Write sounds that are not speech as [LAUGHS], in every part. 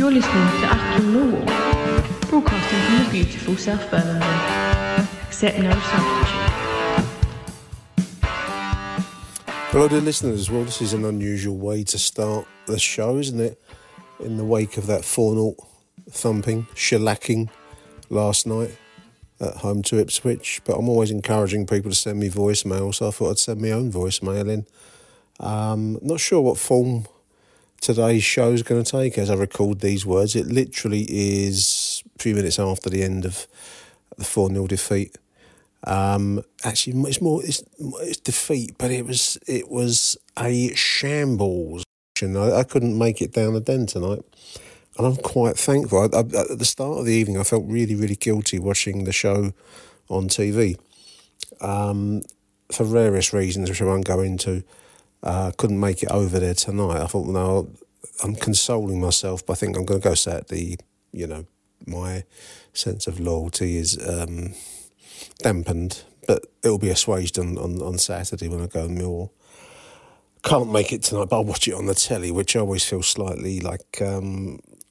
You're listening to Achtung Millwall, broadcasting from the beautiful South Birmingham. Accept no substitute. Hello, dear listeners. Well, this is an unusual way to start the show, isn't it? In the wake of that 4 0 thumping, shellacking last night at home to Ipswich. But I'm always encouraging people to send me voicemail, so I thought I'd send my own voicemail in. Um, not sure what form today's show is going to take as I record these words. It literally is a few minutes after the end of the 4 0 defeat. Um, actually, it's more it's, it's defeat, but it was it was a shambles. I, I couldn't make it down the den tonight, and I'm quite thankful. I, I, at the start of the evening, I felt really really guilty watching the show on TV, um, for various reasons which I won't go into. Uh, couldn't make it over there tonight. I thought, no, I'm consoling myself, but I think I'm going to go Saturday. You know, my sense of loyalty is um, dampened, but it'll be assuaged on, on, on Saturday when I go Millwall. Can't make it tonight, but I'll watch it on the telly, which I always feel slightly like um, [SIGHS]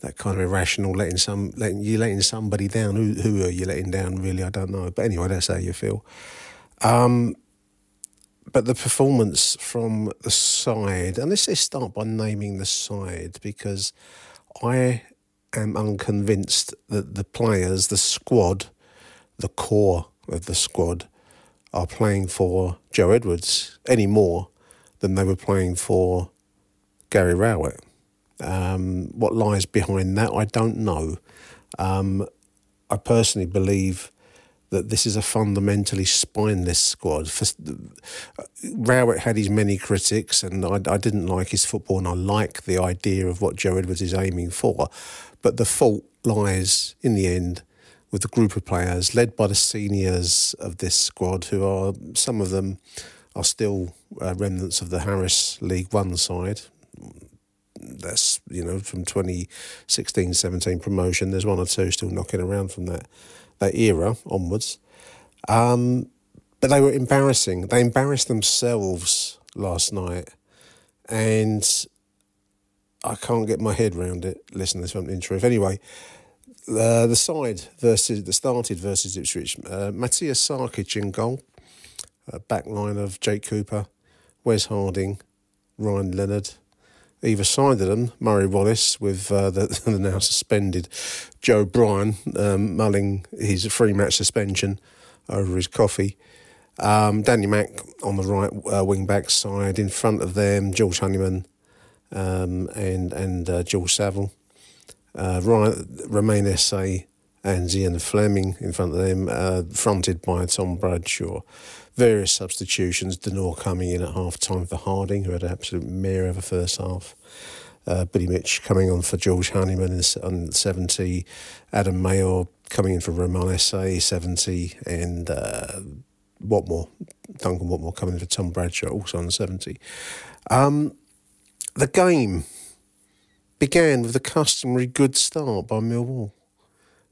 that kind of irrational, letting some letting you letting somebody down. Who who are you letting down? Really, I don't know. But anyway, that's how you feel. Um, but the performance from the side, and let's just start by naming the side because I am unconvinced that the players, the squad, the core of the squad, are playing for Joe Edwards any more than they were playing for Gary Rowett. Um, what lies behind that, I don't know. Um, I personally believe that this is a fundamentally spineless squad. For, Rowett had his many critics, and I, I, didn't like his football, and I like the idea of what Joe Edwards is aiming for. But the fault lies, in the end, with the group of players led by the seniors of this squad, who are some of them are still uh, remnants of the Harris League One side. That's you know from 2016 17 promotion. There's one or two still knocking around from that that era onwards. Um, but they were embarrassing. They embarrassed themselves last night, and I can't get my head around it. Listen, this in truth. Anyway, uh, the side versus the started versus Ipswich. Uh, Matija Sarkic in goal. Uh, back line of Jake Cooper, Wes Harding, Ryan Leonard. Either side of them, Murray Wallace with uh, the, [LAUGHS] the, now suspended Joe Bryan um, mulling his free match suspension over his coffee. Um, Danny Mack on the right uh, wing back side. In front of them, George Honeyman um, and and uh, George Saville. Uh, Ryan, Romain Esse and Zian Flemming in front of them, uh, fronted by Tom Bradshaw. Various substitutions, De Norre coming in at half time for Harding, who had an absolute mare of a first half. Uh, Billy Mitch coming on for George Honeyman on 70, Adam Mayor coming in for Romain Esse, 70, and uh, Watmore, Duncan Watmore coming in for Tom Bradshaw, also on 70. Um, the game began with a customary good start by Millwall.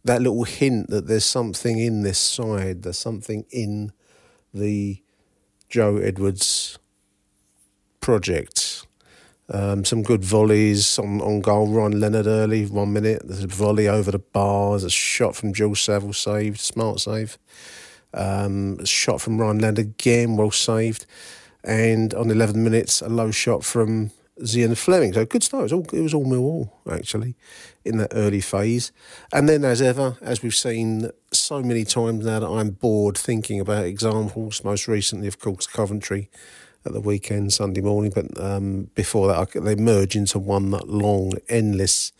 That little hint that there's something in this side, there's something in the Joe Edwards project. Um, some good volleys on, on goal. Ryan Leonard early, one minute. There's a volley over the bars. A shot from Jules Saville saved, smart save. Um, a shot from Ryan Leonard again, well saved. And on 11 minutes, a low shot from Zian Flemming. So good start. It was all, it was all Millwall, actually, in that early phase. And then, as ever, as we've seen so many times now that I'm bored thinking about examples, most recently, of course, Coventry at the weekend, Sunday morning. But um, before that, they merge into one that long, endless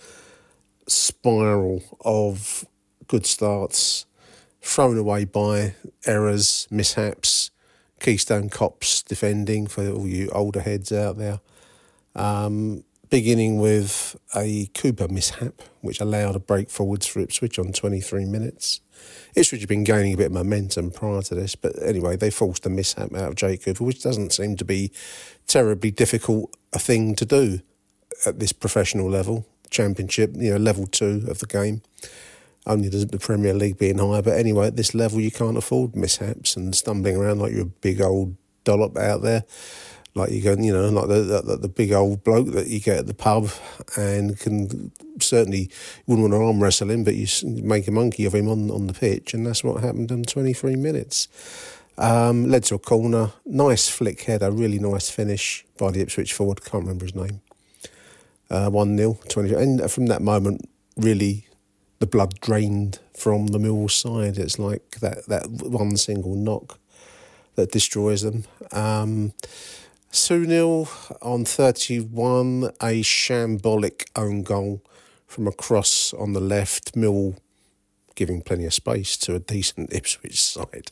spiral of good starts thrown away by errors, mishaps, Keystone Cops defending for all you older heads out there. Um, beginning with a Cooper mishap, which allowed a break forwards for Ipswich on 23 minutes. Ipswich had been gaining a bit of momentum prior to this, but anyway, they forced a mishap out of Jake Cooper, which doesn't seem to be terribly difficult a thing to do at this professional level, championship, you know, level two of the game. Only the Premier League being higher, but anyway, at this level, you can't afford mishaps and stumbling around like you're a big old dollop out there like you go, you know, like the, the, the big old bloke that you get at the pub, and can certainly wouldn't want to arm wrestle him, but you make a monkey of him on on the pitch, and that's what happened in 23 minutes. Um, led to a corner, nice flick header, really nice finish by the Ipswich forward. Can't remember his name. Uh, one 0 20, and from that moment, really, the blood drained from the Millwall side. It's like that that one single knock that destroys them. Um, 2 0 on 31, a shambolic own goal from a cross on the left. Mill giving plenty of space to a decent Ipswich side.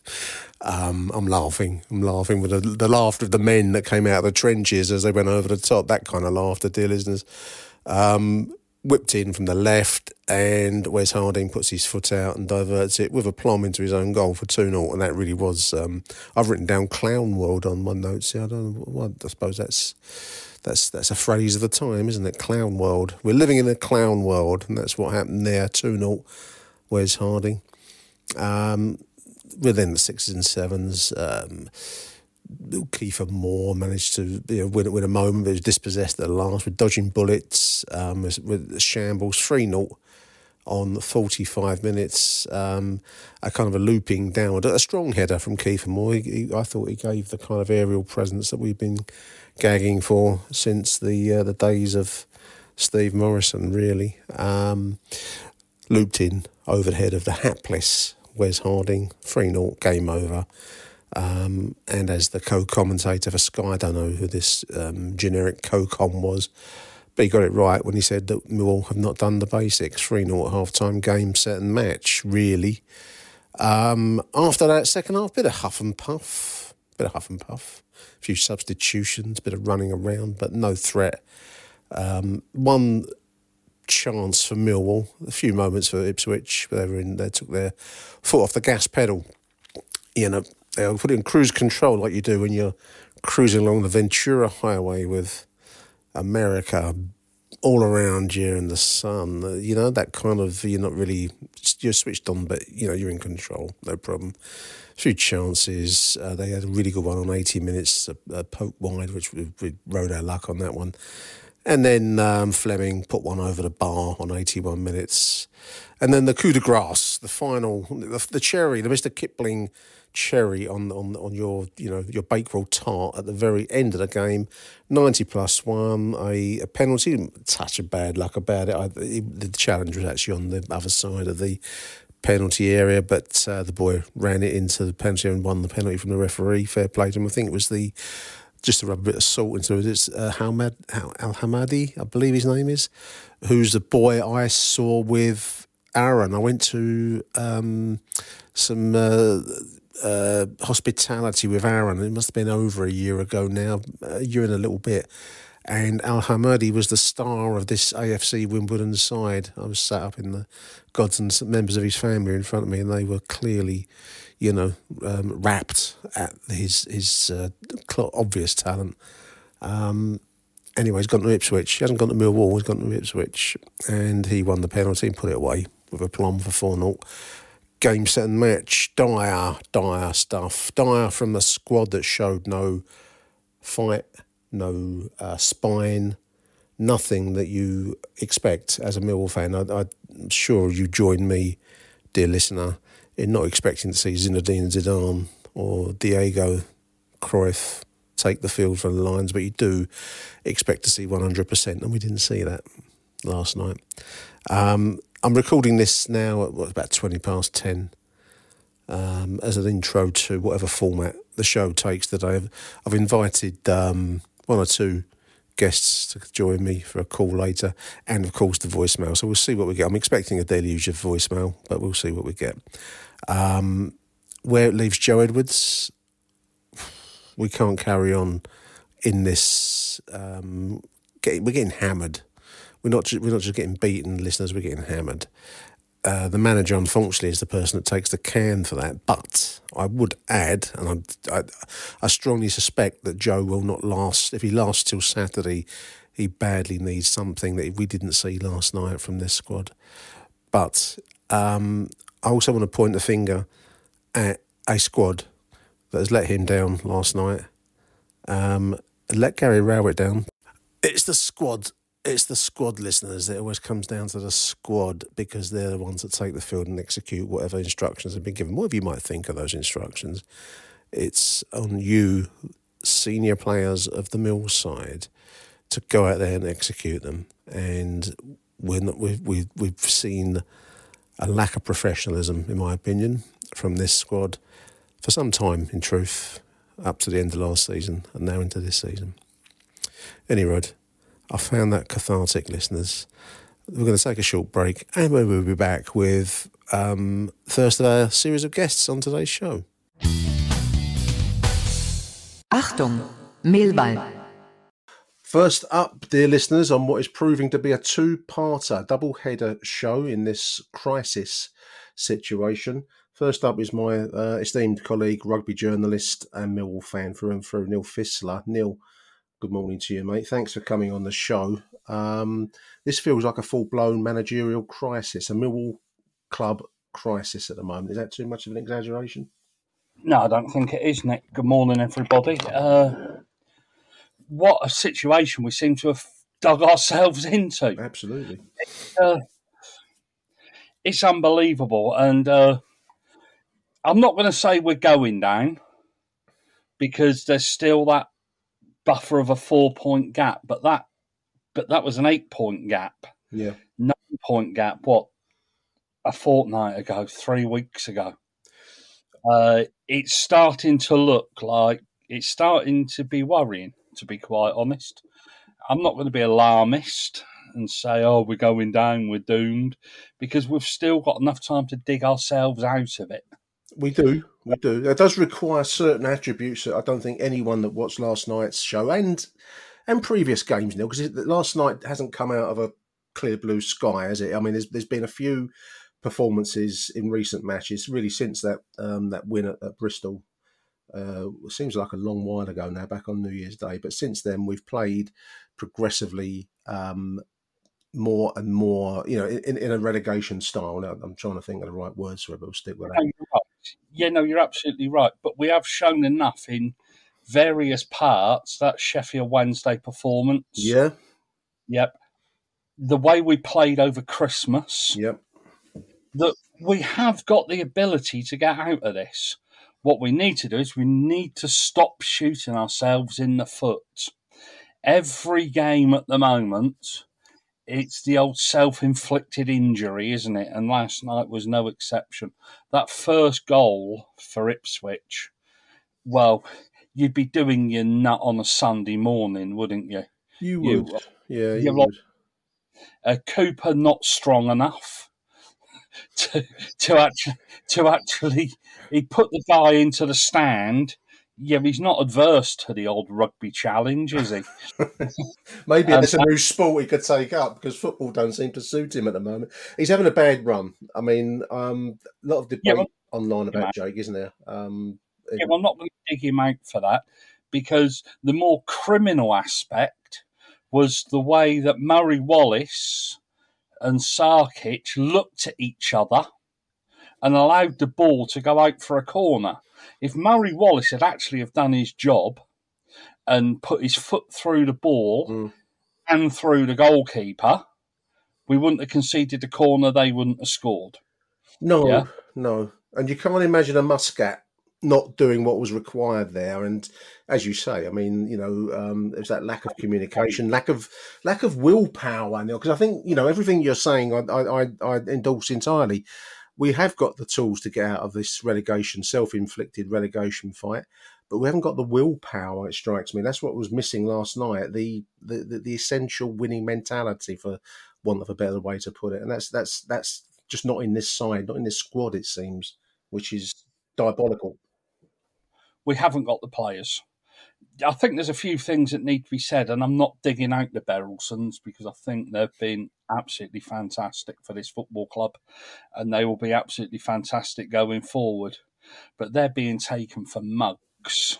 Um, I'm laughing. I'm laughing with the, the laughter of the men that came out of the trenches as they went over the top. That kind of laughter, dear listeners. Um, whipped in from the left, and Wes Harding puts his foot out and diverts it with a plum into his own goal for 2 0. And that really was. Um, I've written down clown world on my notes. I don't know. Well, I suppose that's. That's that's a phrase of the time, isn't it? Clown world. We're living in a clown world, and that's what happened there. 2 0, Wes Harding. Um, within the sixes and sevens, um, Kiefer Moore managed to you know, win, a moment, but was dispossessed at the last with dodging bullets, um, with, with shambles, 3 0 on 45 minutes. Um, a kind of a looping downward, a strong header from Kiefer Moore. He, he, I thought he gave the kind of aerial presence that we've been gagging for since the uh, the days of Steve Morrison, really. Um, looped in over the head of the hapless Wes Harding, 3 0, game over. Um, and as the co-commentator for Sky, I don't know who this um, generic co-com was, but he got it right when he said that Millwall have not done the basics. 3 0 at half time, game, set, and match, really. Um, after that second half, bit of huff and puff, bit of huff and puff, a few substitutions, bit of running around, but no threat. Um, one chance for Millwall, a few moments for Ipswich, they were in, they took their foot off the gas pedal. You know, they'll put it in cruise control like you do when you're cruising along the Ventura Highway with America all around you and the sun. Uh, you know, that kind of, you're not really, you're switched on, but, you know, you're in control, no problem. A few chances. Uh, they had a really good one on 80 minutes, a, a poke wide, which we, we, rode our luck on that one. And then um, Flemming put one over the bar on 81 minutes. And then the coup de grace, the final, the, the cherry, the Mr. Kipling cherry on on on your you know your bakewell tart at the very end of the game. Ninety plus one, a, a penalty. Touch of bad luck about it. I, the challenge was actually on the other side of the penalty area, but uh, the boy ran it into the penalty and won the penalty from the referee. Fair play to him. I think it was the just to rub a bit of salt into it. It's uh, Hamad Al Hamadi, I believe his name is, who's the boy I saw with Aaron. I went to um, some. Uh, uh, hospitality with Aaron. It must have been over a year ago now, a year and a little bit. And Al Hamadi was the star of this AFC Wimbledon side. I was sat up in the gods and members of his family in front of me, and they were clearly, you know, um, rapt at his his uh, obvious talent. Um, anyway, he's gone to Ipswich. He hasn't gone to Millwall. He's gone to Ipswich, and he won the penalty and put it away with a plum for four 0 game, set, and match. Dire, dire stuff. Dire from the squad that showed no fight, no uh, spine, nothing that you expect as a Millwall fan. I, am sure you join me, dear listener, in not expecting to see Zinedine Zidane or Diego Cruyff take the field for the Lions, but you do expect to see 100%, and we didn't see that last night. Um, I'm recording this now at what, about 20 past 10 um, as an intro to whatever format the show takes today. I've, I've invited um, one or two guests to join me for a call later, and of course the voicemail. So we'll see what we get. I'm expecting a deluge of voicemail, but we'll see what we get. Um, where it leaves Joe Edwards, we can't carry on in this. Um, get, we're getting hammered. We're not. Just, we're not just getting beaten, listeners. We're getting hammered. Uh, the manager, unfortunately, is the person that takes the can for that. But I would add, and I, I, I strongly suspect that Joe will not last. If he lasts till Saturday, he badly needs something that we didn't see last night from this squad. But um, I also want to point the finger at a squad that has let him down last night. Um, let Gary Rowett down. It's the squad. It's the squad listeners. It always comes down to the squad because they're the ones that take the field and execute whatever instructions have been given. Whatever you might think of those instructions, it's on you, senior players of the Mill side, to go out there and execute them. And we're not, we've, we've, we've seen a lack of professionalism, in my opinion, from this squad for some time, in truth, up to the end of last season and now into this season. Any Anyway, I found that cathartic, listeners. We're going to take a short break and we'll be back with um, first of our series of guests on today's show. Achtung, Millwall. First up, dear listeners, on what is proving to be a two parter double header show in this crisis situation. First up is my uh, esteemed colleague, rugby journalist, and Millwall fan through and through, Neil Fissler. Neil, good morning to you, mate. Thanks for coming on the show. Um, this feels like a full blown managerial crisis, a Millwall club crisis at the moment. Is that too much of an exaggeration? No, I don't think it is, Nick. Good morning, everybody. Uh, what a situation we seem to have dug ourselves into. Absolutely. Uh, it's unbelievable. And uh, I'm not going to say we're going down because there's still that buffer of a four point gap, but that but that was an eight point gap. Yeah. Nine point gap, what, a fortnight ago, three weeks ago. Uh, it's starting to look like it's starting to be worrying to be quite honest. I'm not going to be alarmist and say, oh, we're going down, we're doomed, because we've still got enough time to dig ourselves out of it. We do, we do. It does require certain attributes that I don't think anyone that watched last night's show and and previous games, Neil, because last night hasn't come out of a clear blue sky, has it? I mean, there's there's been a few performances in recent matches, really since that um, that win at, at Bristol uh, seems like a long while ago now, back on New Year's Day. But since then, we've played progressively um, more and more, you know, in, in a relegation style. I'm trying to think of the right words for it, but we'll stick with that. Yeah, no, you're absolutely right. But we have shown enough in various parts that Sheffield Wednesday performance. Yeah. Yep. The way we played over Christmas. Yep. That we have got the ability to get out of this. What we need to do is we need to stop shooting ourselves in the foot. Every game at the moment, it's the old self inflicted injury, isn't it? And last night was no exception. That first goal for Ipswich, well, you'd be doing your nut on a Sunday morning, wouldn't you? You would. You, yeah, you would. Uh, Cooper not strong enough [LAUGHS] to to actually to actually he put the guy into the stand. Yeah, he's not adverse to the old rugby challenge, is he? [LAUGHS] Maybe um, it's a new sport he could take up because football don't seem to suit him at the moment. He's having a bad run. I mean, um, a lot of debate yeah, well, online about Jake, isn't there? Um, yeah, well, I'm not going to dig him out for that because the more criminal aspect was the way that Murray Wallace and Sarkic looked at each other and allowed the ball to go out for a corner. If Murray Wallace had actually have done his job and put his foot through the ball mm. and through the goalkeeper, we wouldn't have conceded the corner. They wouldn't have scored. No, yeah? no, and you can't imagine a Muscat not doing what was required there. And as you say, I mean, you know, um, there's that lack of communication, lack of lack of willpower. Because I think you know everything you're saying, I, I, I endorse entirely. We have got the tools to get out of this relegation, self-inflicted relegation fight, but we haven't got the willpower. It strikes me that's what was missing last night. The the, the, the essential winning mentality, for want of a better way to put it, and that's that's that's just not in this side, not in this squad. It seems. which is diabolical. We haven't got the players. I think there's a few things that need to be said, and I'm not digging out the Berylsons because I think they've been absolutely fantastic for this football club, and they will be absolutely fantastic going forward. But they're being taken for mugs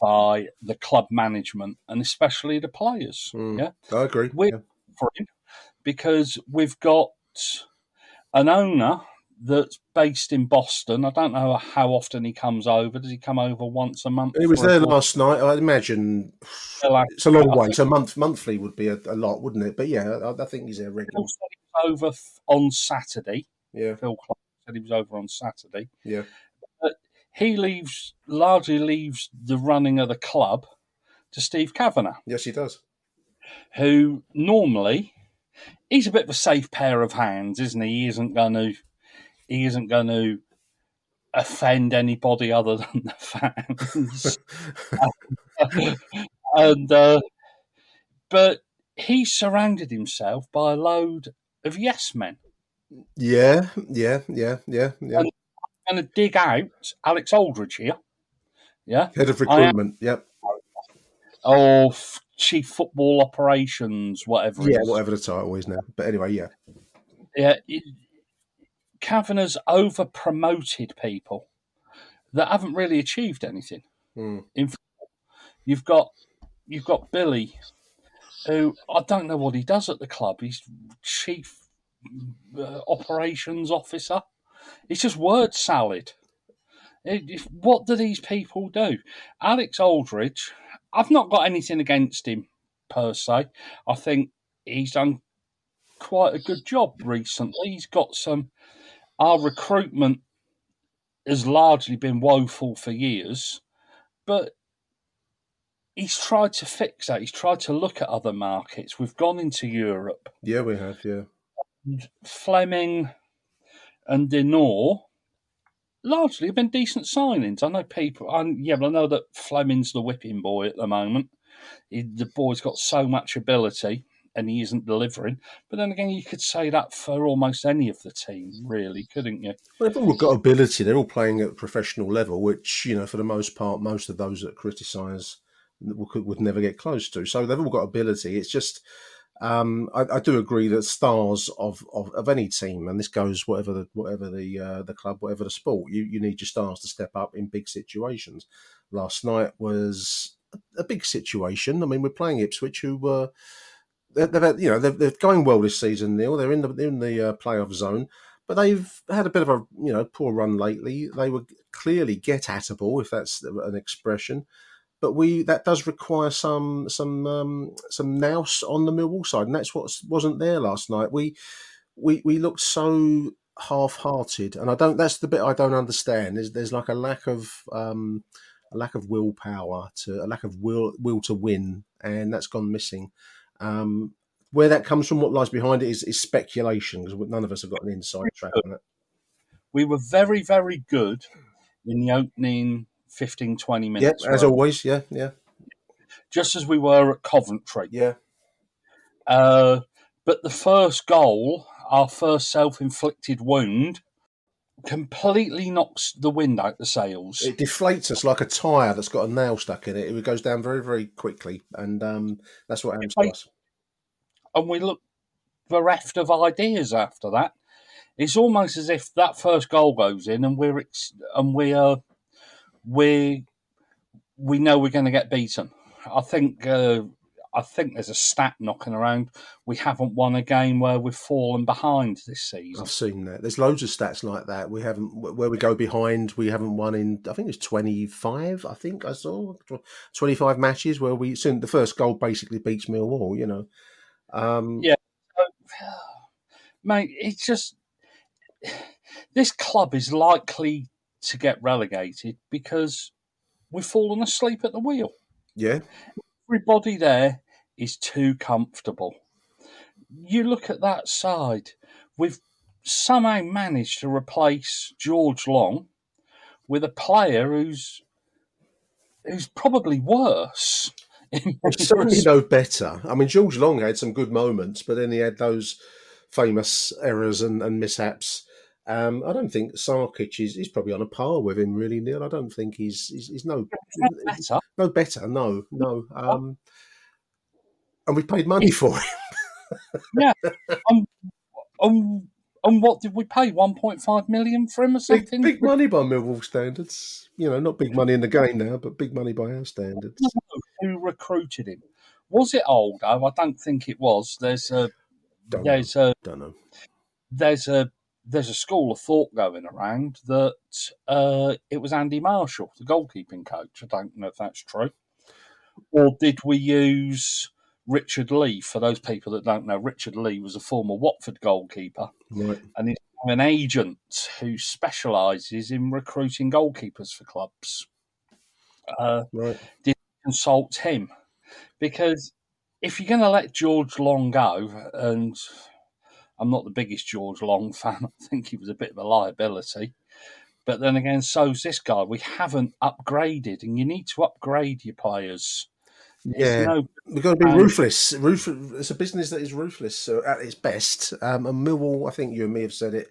by the club management and especially the players. Mm, Yeah, I agree. we're yeah. because we've got an owner that's based in Boston. I don't know how often he comes over. Does he come over once a month? He was there last night. I imagine Like, it's a long I way. So month monthly would be a, a lot, wouldn't it? But yeah, I, I think he's there regularly. He was over on Saturday. Yeah, Phil Clark said he was over on Saturday. yeah. He leaves largely leaves the running of the club to Steve Kavanagh, Yes, he does. who normally he's a bit of a safe pair of hands, isn't he? He isn't going to he isn't going to offend anybody other than the fans. [LAUGHS] and uh, but he surrounded himself by a load of yes men. Yeah, yeah, yeah, yeah, yeah. And- I'm Going to dig out Alex Aldridge here, yeah, Head of recruitment. Yep. or chief football operations, whatever. Yeah, is. whatever the title is now. But anyway, yeah. Yeah, it, Kavanagh's over promoted people that haven't really achieved anything. Mm. In you've got you've got Billy, who I don't know what he does at the club. He's chief uh, operations officer. It's just word salad. It- if- what do these people do? Alex Aldridge, I've not got anything against him per se. I think he's done quite a good job recently. He's got some. Our recruitment has largely been woeful for years, but he's tried to fix that. He's tried to look at other markets. We've gone into Europe. Yeah, we have, yeah. Flemming and De Norre largely have been decent signings. I know people, I, yeah, but I know that Flemming's the whipping boy at the moment. He, the boy's got so much ability and he isn't delivering. But then again, you could say that for almost any of the team, really, couldn't you? Well, they've all got ability. They're all playing at a professional level, which, you know, for the most part, most of those that criticise would, never get close to. So they've all got ability. It's just, um, I, I do agree that stars of, of, of any team, and this goes whatever the whatever the uh, the club, whatever the sport, you, you need your stars to step up in big situations. Last night was a big situation. I mean, we're playing Ipswich, who were they've, they've you know they're, they're going well this season. Neil, they're in the they're in the uh, playoff zone, but they've had a bit of a you know poor run lately. They were clearly get atable, if that's an expression. But we that does require some some um, some nous on the Millwall side, and that's what wasn't there last night. We we we looked so half-hearted, and I don't. That's the bit I don't understand. There's there's like a lack of um, a lack of willpower to a lack of will will to win, and that's gone missing. Um, where that comes from, what lies behind it is, is speculation because none of us have got an inside track on it. We were very, very good in the opening 15, 20 Yeah, minutes. as weren't always. Yeah, yeah, Just as we were at Coventry. yeah. Uh, but the first goal, our first self inflicted wound, completely knocks the wind out the sails. It deflates us like a tire that's got a nail stuck in it. It goes down very, very quickly, and um, that's what happens to us. and we look bereft of ideas after that. It's almost as if that first goal goes in and we're ex- and we are we we know we're going to get beaten. I think uh, I think there's a stat knocking around. We haven't won a game where we've fallen behind this season. I've seen that. There's loads of stats like that. We haven't where we go behind. We haven't won in. I think it's 25. I think I saw 25 matches where we. Soon the first goal basically beats Millwall. You know. Um, Yeah. [SIGHS] Mate, it's just [SIGHS] this club is likely to get relegated because we've fallen asleep at the wheel. yeah. everybody there is too comfortable. You look at that side, we've somehow managed to replace George Long with a player who's who's probably worse. in [LAUGHS] certainly no better. I mean, George Long had some good moments, but then he had those famous errors and, and mishaps. Um, I don't think Sarkic is, is probably on a par with him, really, Neil. I don't think he's he's, he's no better. no better. No, no. Um, and we paid money for him. [LAUGHS] yeah. Um, um, and what did we pay? One point five million for him or something? Big, big, money by Millwall standards. You know, not big money in the game now, but big money by our standards. Who recruited him? Was it Aldo? I don't think it was. There's a don't there's know. a don't know. There's a there's a school of thought going around that uh, it was Andy Marshall, the goalkeeping coach. I don't know if that's true. Or did we use Richard Lee? For those people that don't know, Richard Lee was a former Watford goalkeeper. Right. And he's an agent who specialises in recruiting goalkeepers for clubs. Uh, right. Did consult him? Because if you're going to let George Long go, and I'm not the biggest George Long [LAUGHS] fan. I think he was a bit of a liability. But then again, so's this guy. We haven't upgraded, and you need to upgrade your players. Yeah, no, we've got to be um, ruthless. Ruthless. It's a business that is ruthless so at its best. Um, and Millwall, I think you and me have said it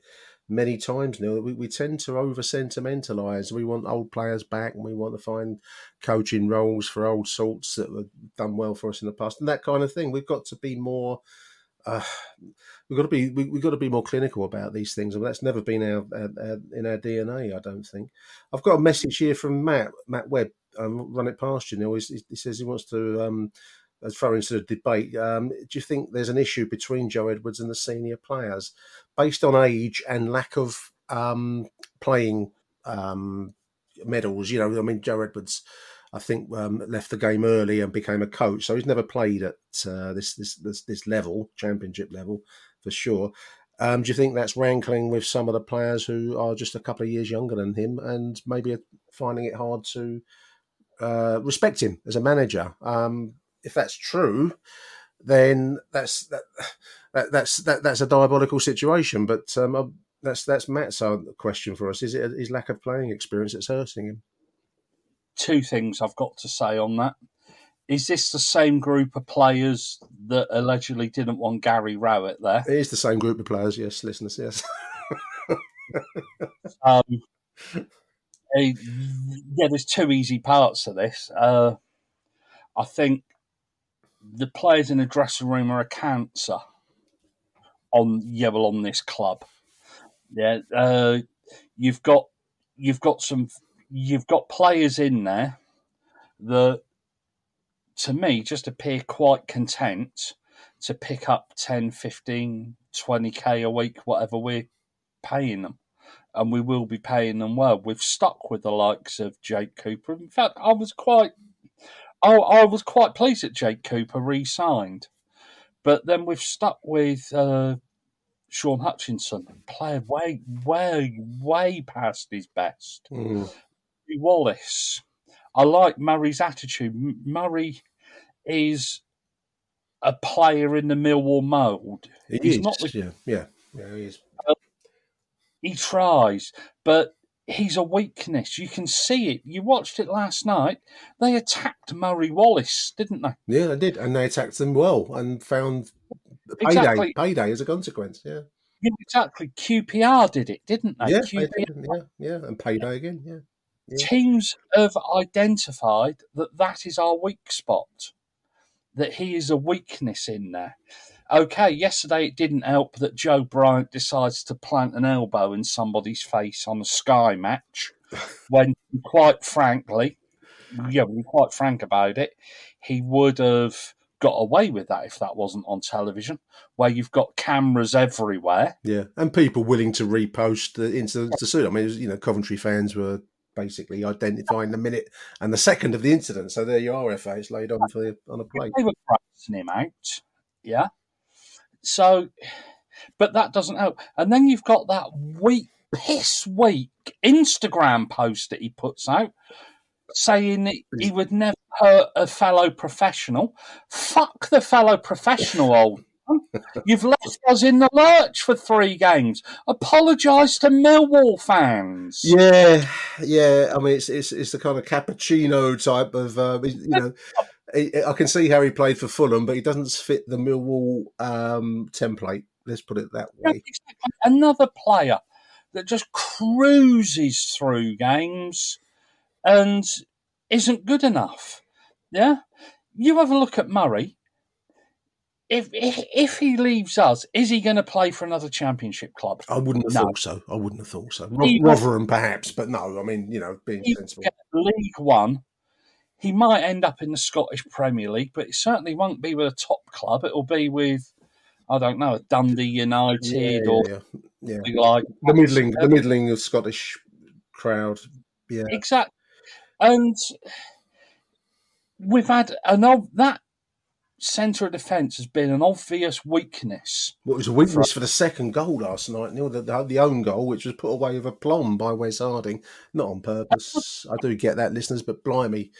many times, Neil. We, we tend to over sentimentalise. We want old players back, and we want to find coaching roles for old salts that have done well for us in the past, and that kind of thing. We've got to be more uh, we've got to be we, have got to be more clinical about these things, and that's never been our, our, our, in our DNA. I don't think. I've got a message here from Matt Matt Webb. Um, run it past you. Neil. He, he says he wants to um, throw into the debate. Um, do you think there's an issue between Joe Edwards and the senior players, based on age and lack of um, playing um, medals? You know, I mean, Joe Edwards I think um, left the game early and became a coach. So he's never played at uh, this, this, this this level, championship level, for sure. Um, do you think that's rankling with some of the players who are just a couple of years younger than him and maybe finding it hard to uh, respect him as a manager? Um, if that's true, then that's that, that, that's that, that's a diabolical situation. But um, uh, that's that's Matt's question for us: Is it his lack of playing experience that's hurting him? two things I've got to say on that. Is this the same group of players that allegedly didn't want Gary Rowett there? It is the same group of players, yes, listeners, yes. [LAUGHS] um, yeah, there's two easy parts to this. Uh, I think the players in the dressing room are a cancer on yeah, well, on this club. Yeah, uh, you've got you've got some you've got players in there that, to me, just appear quite content to pick up 10, 15, 20k a week, whatever we're paying them. And we will be paying them well. We've stuck with the likes of Jake Cooper. In fact, I was quite, I, I was quite pleased that Jake Cooper re-signed, but then we've stuck with uh, Shaun Hutchinson, player way, way, way past his best. Mm. Wallace. I like Murray's attitude. Murray is a player in the Millwall mould. He He's is. not the, yeah, yeah, yeah, he is. He tries, but he's a weakness. You can see it. You watched it last night. They attacked Murray Wallace, didn't they? Yeah, they did, and they attacked them well and found payday exactly. payday as a consequence. Yeah. yeah. exactly. QPR did it, didn't they? Yeah, QPR. They did. yeah, yeah, and payday again. Yeah yeah. teams have identified that that is our weak spot, that he is a weakness in there. Okay, yesterday it didn't help that Joe Bryan decides to plant an elbow in somebody's face on a Sky match, [LAUGHS] when, quite frankly, yeah, we're quite frank about it, he would have got away with that if that wasn't on television, where you've got cameras everywhere. Yeah, and people willing to repost the incident to suit. I mean, was, you know, Coventry fans were basically identifying the minute and the second of the incident. So there you are, FA. It's laid on for the, on a plate. They were pricing him out, yeah. So, but that doesn't help. And then you've got that weak, piss weak Instagram post that he puts out saying that he would never hurt a fellow professional. Fuck the fellow professional, old You've left us in the lurch for three games. Apologise to Millwall fans. Yeah, yeah. I mean, it's it's, it's the kind of cappuccino type of uh, you know. I can see how he played for Fulham, but he doesn't fit the Millwall um, template. Let's put it that way. Another player that just cruises through games and isn't good enough. Yeah, you have a look at Murray. If if, if he leaves us, is he going to play for another championship club? I wouldn't have No. thought so. I wouldn't have thought so. He- Rotherham, perhaps, but no. I mean, you know, being sensible. League One. He might end up in the Scottish Premier League, but it certainly won't be with a top club. It'll be with, I don't know, Dundee United Yeah, or yeah, yeah. like the middling, the um, middling of Scottish crowd. Yeah, Exactly. And we've had an ob- that centre of defence has been an obvious weakness. well, it was a weakness for the second goal last night. Neil, the, the, the own goal, which was put away with aplomb by Wes Harding, not on purpose. [LAUGHS] I do get that, listeners, but blimey,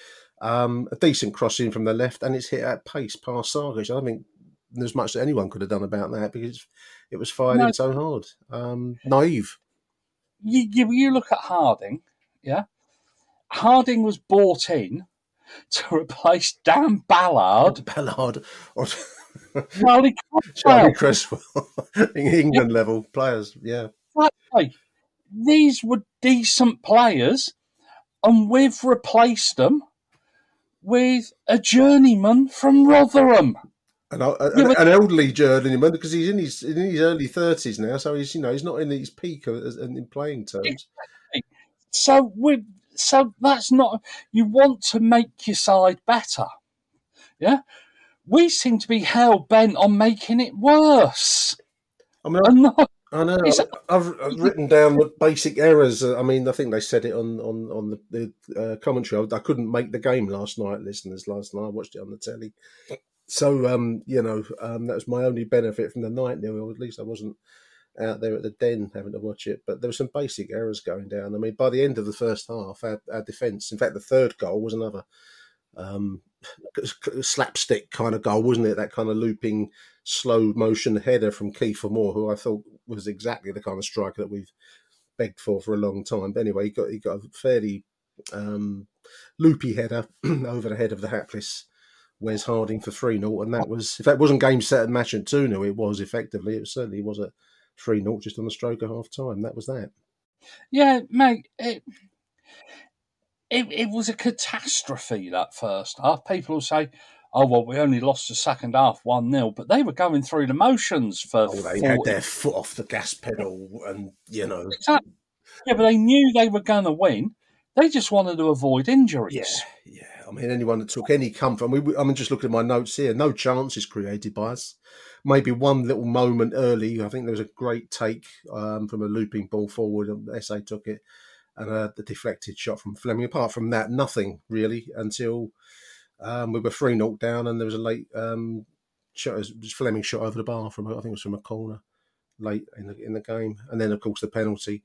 um, a decent crossing from the left, and it's hit at pace past Sarkic. I don't think there's much that anyone could have done about that because it was fired No. in so hard. Um, naive. You, you you look at Harding, yeah. Harding was bought in to replace Dan Ballard. [LAUGHS] Ballard or Charlie [LAUGHS] Charlie Cresswell. Cresswell, [LAUGHS] England level players. Yeah, Exactly. These were decent players, and we've replaced them with a journeyman from Rotherham. an, a, Yeah, an elderly journeyman because he's in his in his early thirties now, so he's you know he's not in his peak of, in playing terms. So we so that's not you want to make your side better. Yeah? We seem to be hell bent on making it worse. I mean, I, And not, I know I've, I've written down the basic errors. I mean, I think they said it on on on the, the uh, commentary. I, I couldn't make the game last night, listeners. Last night, I watched it on the telly. So, um, you know, um, that was my only benefit from the night. Neil, or at least I wasn't out there at the den having to watch it. But there were some basic errors going down. I mean, by the end of the first half, our, our defence, in fact, the third goal was another um, slapstick kind of goal, wasn't it? That kind of looping, slow motion header from Kiefer Moore, who I thought was exactly the kind of striker that we've begged for for a long time. But anyway, he got he got a fairly um, loopy header [CLEARS THROAT] over the head of the hapless Wes Harding for 3 0. And that was, if that wasn't game set and match at 2 0, it was effectively. It certainly was at 3 0 just on the stroke of half time. That was that. yeah, mate, it, it it was a catastrophe that first half. People will say, Oh well, we only lost the second half one 0 but they were going through the motions for Oh, they 40 had their foot off the gas pedal and, you know. Exactly. Yeah, but they knew they were going to win. They just wanted to avoid injuries. Yeah, yeah. I mean, anyone that took any comfort. I mean, I'm just looking at my notes here. No chances created by us. Maybe one little moment early. I think there was a great take um, from a looping ball forward. and Esse took it, and uh, the deflected shot from Flemming. Apart from that, nothing really until um, we were three knocked down, and there was a late um, shot. Flemming shot over the bar from I think it was from a corner late in the in the game, and then of course the penalty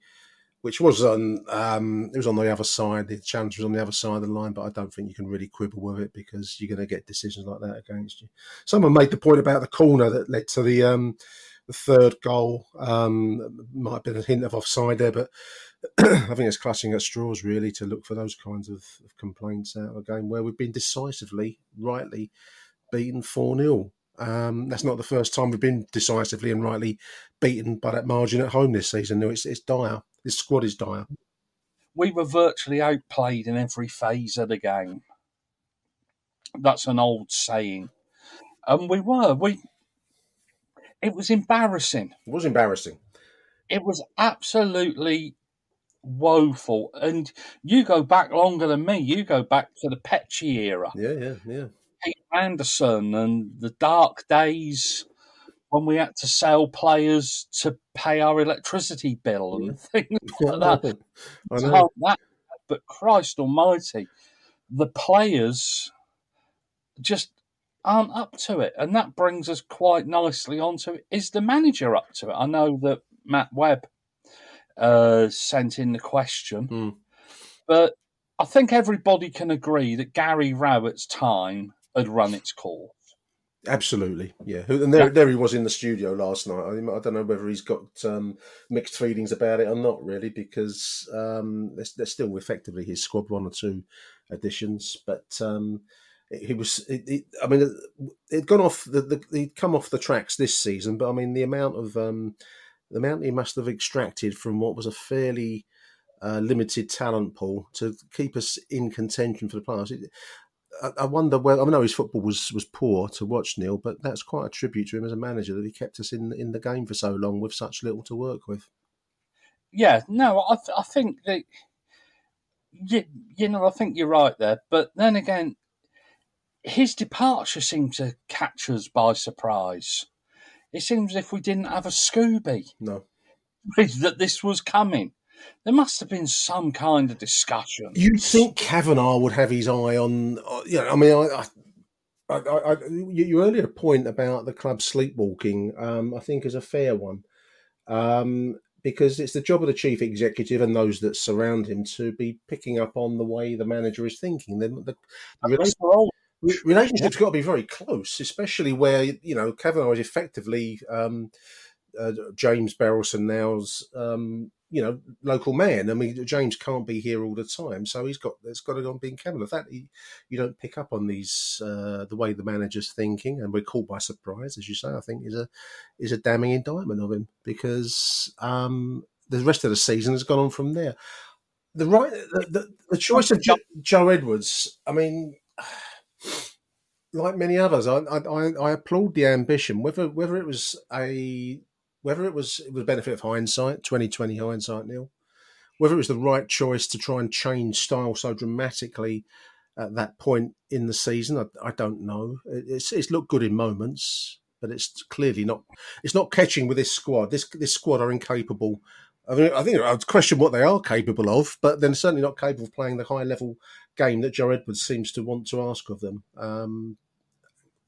which was on um, it was on the other side. The challenge was on the other side of the line, but I don't think you can really quibble with it because you're going to get decisions like that against you. Someone made the point about the corner that led to the um, the third goal. Um, might have been a hint of offside there, but [CLEARS THROAT] I think it's clutching at straws really to look for those kinds of, of complaints out of a game where we've been decisively, rightly beaten four 0 um, that's not the first time we've been decisively and rightly beaten by that margin at home this season. No, it's it's dire. This squad is dire. We were virtually outplayed in every phase of the game. That's an old saying. And we were. We it was embarrassing. It was embarrassing. It was absolutely woeful. And you go back longer than me. You go back to the Petchy era. Yeah, yeah, yeah. Pete Anderson and the dark days when we had to sell players to pay our electricity bill and [LAUGHS] things like that. I know. that. But Christ Almighty, the players just aren't up to it, and that brings us quite nicely onto is the manager up to it? I know that Matt Webb uh, sent in the question, Hmm. but I think everybody can agree that Gary Rowett's time had run its course. Absolutely, yeah. And there, Yeah. there he was in the studio last night. I, I don't know whether he's got um, mixed feelings about it or not, really, because um, there's, there's still effectively his squad, one or two additions. But um, he was, it, it, I mean, it, it'd gone off the, the, he'd come off the tracks this season. But I mean, the amount of um, the amount he must have extracted from what was a fairly uh, limited talent pool to keep us in contention for the playoffs. It, I, I wonder whether I know his football was was poor to watch, Neil, but that's quite a tribute to him as a manager that he kept us in in the game for so long with such little to work with. Yeah, no, I, th- I think that you, you know, I think you're right there. But then again, his departure seemed to catch us by surprise. It seems as if we didn't have a Scooby. No. [LAUGHS] That this was coming. There must have been some kind of discussion. You'd think Kavanagh would have his eye on, uh, you know, I mean, I, I, I, I, your earlier point about the club sleepwalking, um, I think, is a fair one. Um, because it's the job of the chief executive and those that surround him to be picking up on the way the manager is thinking. Then the, the, the relationship's got to be very close, especially where you know Kavanagh is effectively um, uh, James Berylson now's um, you know local man. I mean, James can't be here all the time, so he's got it's got it on being Kavanagh. That he, you don't pick up on these uh, the way the manager's thinking, and we're caught by surprise, as you say. I think is a is a damning indictment of him because um, the rest of the season has gone on from there. The right the, the, the choice of Joe, Joe Edwards. I mean like many others, I, I, I applaud the ambition. Whether whether it was a whether it was it was benefit of hindsight, twenty twenty hindsight, Neil. Whether it was the right choice to try and change style so dramatically at that point in the season, I, I don't know. It's it's looked good in moments, but it's clearly not. It's not catching with this squad. This this squad are incapable. I mean, I think I'd question what they are capable of, but they're certainly not capable of playing the high level game that Joe Edwards seems to want to ask of them. Um,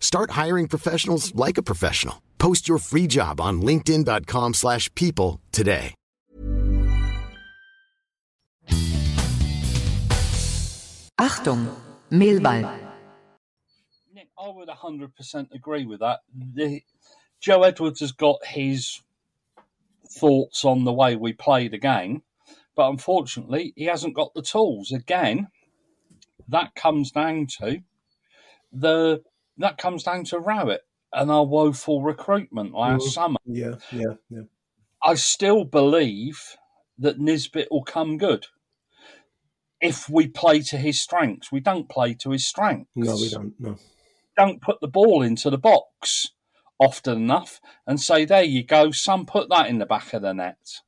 Start hiring professionals like a professional. Post your free job on linkedin.com slash people today. Achtung, Millwall. Nick, I would 100% agree with that. The, Joe Edwards has got his thoughts on the way we play the game, but unfortunately, he hasn't got the tools. Again, that comes down to the that comes down to Rowett and our woeful recruitment last mm, summer. Yeah, yeah, yeah. I still believe that Nisbet will come good if we play to his strengths. We don't play to his strengths. No, we don't. No. Don't put the ball into the box often enough and say, "There you go, son. Put that in the back of the net."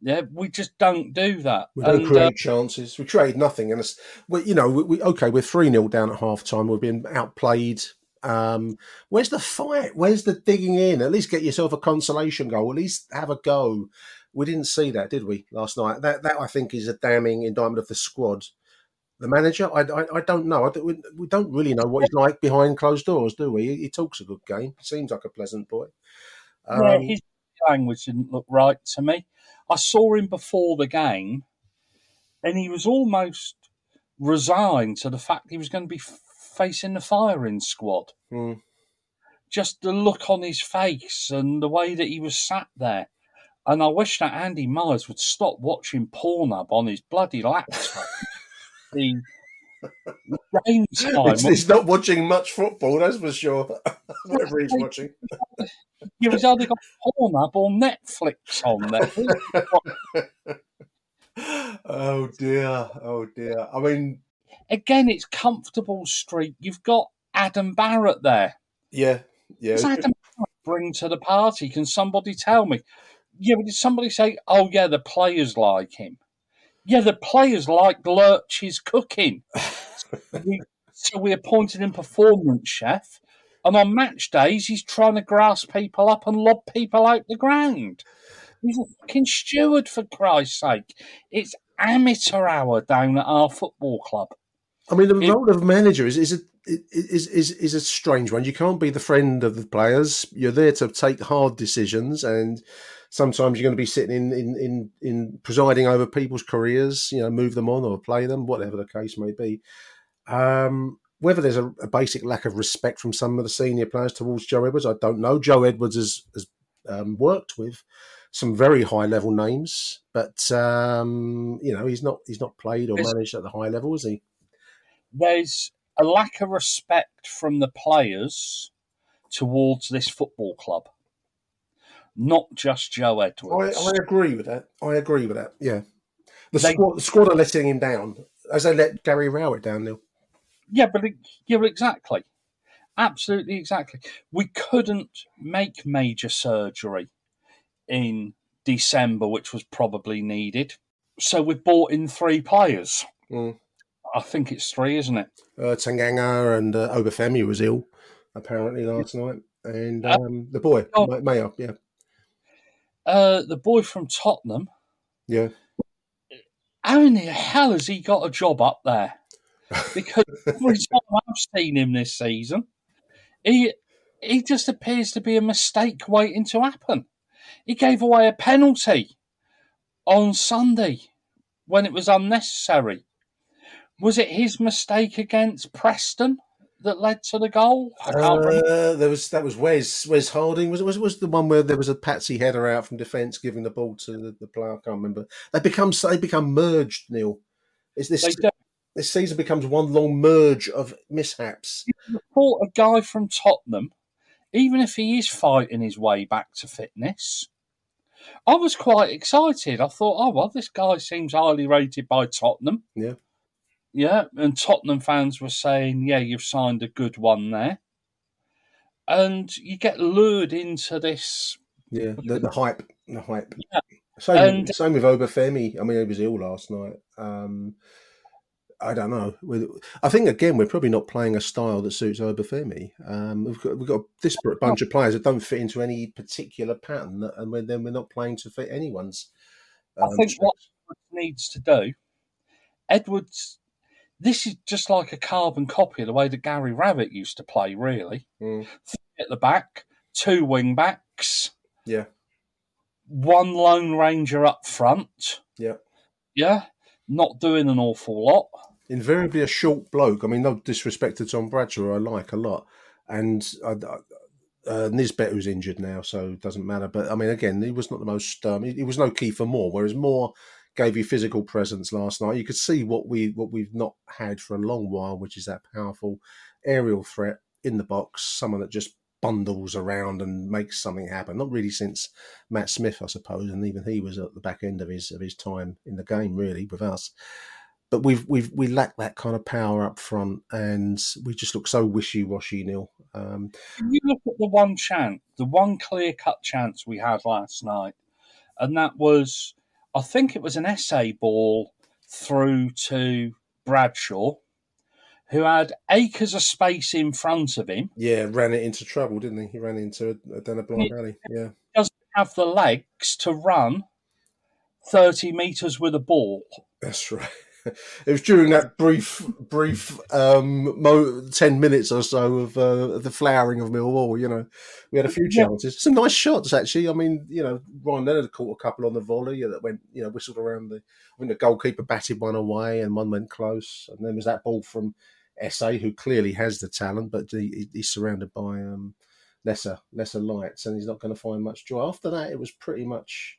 Yeah, we just don't do that. We don't and, create uh, chances. We create nothing, and it's we, you know, we, we okay. We're three 0 down at half time. We're being outplayed. Um, where's the fight? Where's the digging in? At least get yourself a consolation goal. At least have a go. We didn't see that, did we, last night? That that I think is a damning indictment of the squad. The manager, I, I, I don't know. I, we, we, don't really know what he's like behind closed doors, do we? He, he talks a good game. Seems like a pleasant boy. Um, yeah, his language didn't look right to me. I saw him before the game, and he was almost resigned to the fact he was going to be facing the firing squad. Mm. Just the look on his face and the way that he was sat there. And I wish that Andy Myers would stop watching Pornhub on his bloody laptop. [LAUGHS] the game time. He's not watching much football, that's for sure. [LAUGHS] Whatever he's watching. You've either got Pornhub or Netflix on there. [LAUGHS] oh dear, oh dear. I mean, again, it's comfortable street. You've got Adam Barrett there. Yeah, yeah. What's Adam Barrett bring to the party? Can somebody tell me? Yeah, but did somebody say, "Oh yeah, the players like him"? Yeah, the players like Lurch's cooking. [LAUGHS] so we appointed him performance chef. And on match days, he's trying to grass people up and lob people out the ground. He's a fucking steward, for Christ's sake. It's amateur hour down at our football club. I mean, the it, role of manager is is a is, is is a strange one. You can't be the friend of the players. You're there to take hard decisions, and sometimes you're going to be sitting in, in, in, in presiding over people's careers, you know, move them on or play them, whatever the case may be. Um, whether there's a, a, basic lack of respect from some of the senior players towards Joe Edwards, I don't know. Joe Edwards has, has um, worked with some very high level names, but um, you know he's not he's not played or there's, managed at the high level, is he? There's a lack of respect from the players towards this football club, not just Joe Edwards. I, I agree with that. I agree with that. Yeah, the they, squad the squad are letting him down as they let Gary Rowett down, Neil. Yeah, but it, yeah, exactly, absolutely, exactly. We couldn't make major surgery in December, which was probably needed. So we bought in three players. Mm. I think it's three, isn't it? Uh, Tanganga and uh, Obafemi was ill apparently last night, and uh, um, the boy oh, Mayo, yeah. Uh, the boy from Tottenham. Yeah. How in the hell has he got a job up there? Because every [LAUGHS] time I've seen him this season, he he just appears to be a mistake waiting to happen. He gave away a penalty on Sunday when it was unnecessary. Was it his mistake against Preston that led to the goal? Uh, there was that was Wes Wes Harding. Was it was, was the one where there was a patsy header out from defence giving the ball to the, the player? I can't remember. They become they become merged. Neil, is this this season becomes one long merge of mishaps? Report a guy from Tottenham even if he is fighting his way back to fitness. I was quite excited. I thought, oh, well, this guy seems highly rated by Tottenham. Yeah. Yeah. And Tottenham fans were saying, yeah, you've signed a good one there. And you get lured into this. Yeah, the, the hype. The hype. Yeah. Same, and, same with Obafemi. I mean, he was ill last night. Um, I don't know. I think again we're probably not playing a style that suits Obafemi. Um, we've got we've got a disparate bunch of players that don't fit into any particular pattern, and we're, then we're not playing to fit anyone's. Um, I think what needs to do, Edwards. This is just like a carbon copy of the way that Gary Rowett used to play. Really, mm. at the back, two wing backs. Yeah. One lone ranger up front. Yeah. Yeah. Not doing an awful lot invariably a short bloke. I mean, no disrespect to Tom Bradshaw, I like a lot, and I, uh, Nisbet who's injured now, so it doesn't matter. But I mean, again, he was not the most. Um, he, he, was no Kiefer Moore, whereas Moore gave you physical presence last night. You could see what we what we've not had for a long while, which is that powerful aerial threat in the box, someone that just bundles around and makes something happen. Not really since Matt Smith, I suppose, and even he was at the back end of his of his time in the game, really, with us but we've we've we lack that kind of power up front, and we just look so wishy washy. Neil, um, you look at the one chance, the one clear cut chance we had last night, and that was, I think it was an Esse ball through to Bradshaw, who had acres of space in front of him. Yeah, ran it into trouble, didn't he? He ran into a, down a blind alley. Yeah, doesn't have the legs to run thirty meters with a ball. That's right it was during that brief, brief um, mo- ten minutes or so of, uh, the flowering of Millwall. You know, we had a few chances, some nice shots actually. I mean, you know, Ryan Leonard caught a couple on the volley that went, you know, whistled around the. I mean, the goalkeeper batted one away and one went close, and then was that ball from Esse, who clearly has the talent, but he, he's surrounded by um, lesser lesser lights, and he's not going to find much joy. After that, it was pretty much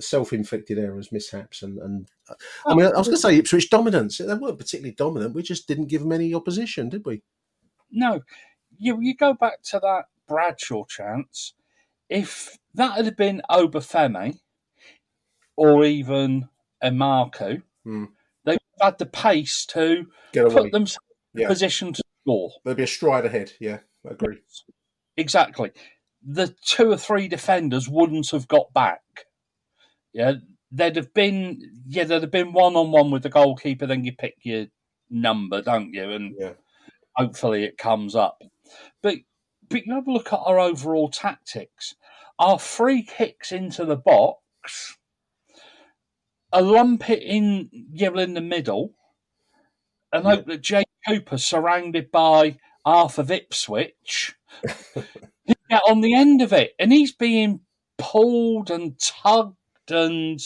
self-inflicted errors, mishaps, and and uh, I mean, I was going to say Ipswich dominance. They weren't particularly dominant. We just didn't give them any opposition, did we? No. You you go back to that Bradshaw chance. If that had been Obafemi or even Emakhu, hmm. they had the pace to put themselves yeah. in position to score. There'd be a stride ahead. Yeah, I agree. Exactly. The two or three defenders wouldn't have got back. Yeah, there'd have been yeah, there'd have been one on one with the goalkeeper. Then you pick your number, don't you? And yeah. hopefully it comes up. But but you have a look at our overall tactics. Our free kicks into the box, a lump it in yeah, in the middle, and yeah. hope that Jake Cooper, surrounded by half of Ipswich, [LAUGHS] get on the end of it, and he's being pulled and tugged and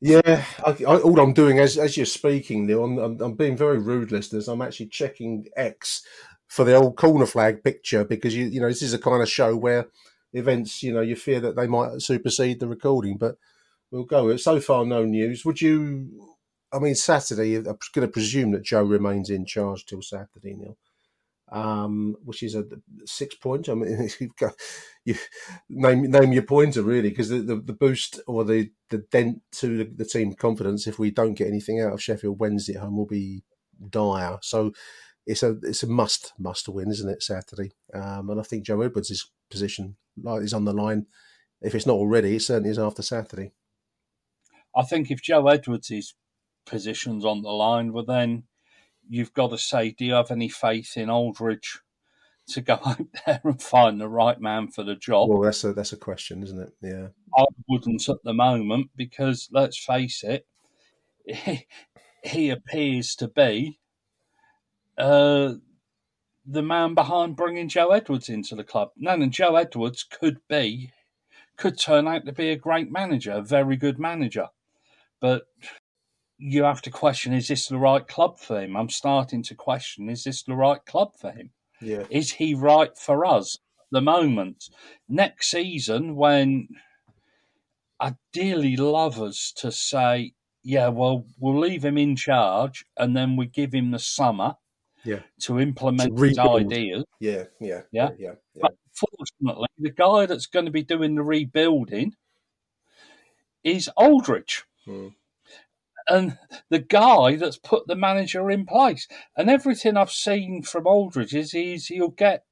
Yeah, I, I, all I'm doing as as you're speaking, Neil, I'm, I'm, I'm being very rude, listeners. I'm actually checking X for the old corner flag picture because you you know this is a kind of show where events you know you fear that they might supersede the recording, but we'll go. So far, no news. Would you? I mean, Saturday. I'm going to presume that Joe remains in charge till Saturday, Neil. Um, which is a six point. I mean, [LAUGHS] you've got you name name your pointer really, because the, the, the boost or the the dent to the, the team confidence if we don't get anything out of Sheffield Wednesday at home will be dire. So it's a it's a must must win, isn't it? Saturday, um, and I think Joe Edwards' position is on the line. If it's not already, it certainly is after Saturday. I think if Joe Edwards' position's on the line, well then you've got to say, do you have any faith in Aldridge to go [LAUGHS] out there and find the right man for the job? Well, that's a that's a question, isn't it? Yeah, I wouldn't at the moment because let's face it, he, [LAUGHS] he appears to be uh, the man behind bringing Joe Edwards into the club. No, and Joe Edwards could be could turn out to be a great manager, a very good manager, but you have to question: Is this the right club for him? I'm starting to question: Is this the right club for him? Yeah, Is he right for us at the moment? Next season, when I'd dearly love us to say, yeah, well, we'll leave him in charge and then we give him the summer yeah, to implement To his ideas. yeah, yeah, Yeah. yeah. yeah. But fortunately, the guy that's going to be doing the rebuilding is Aldridge. Hmm. And the guy that's put the manager in place. And everything I've seen from Aldridge is he's, he'll get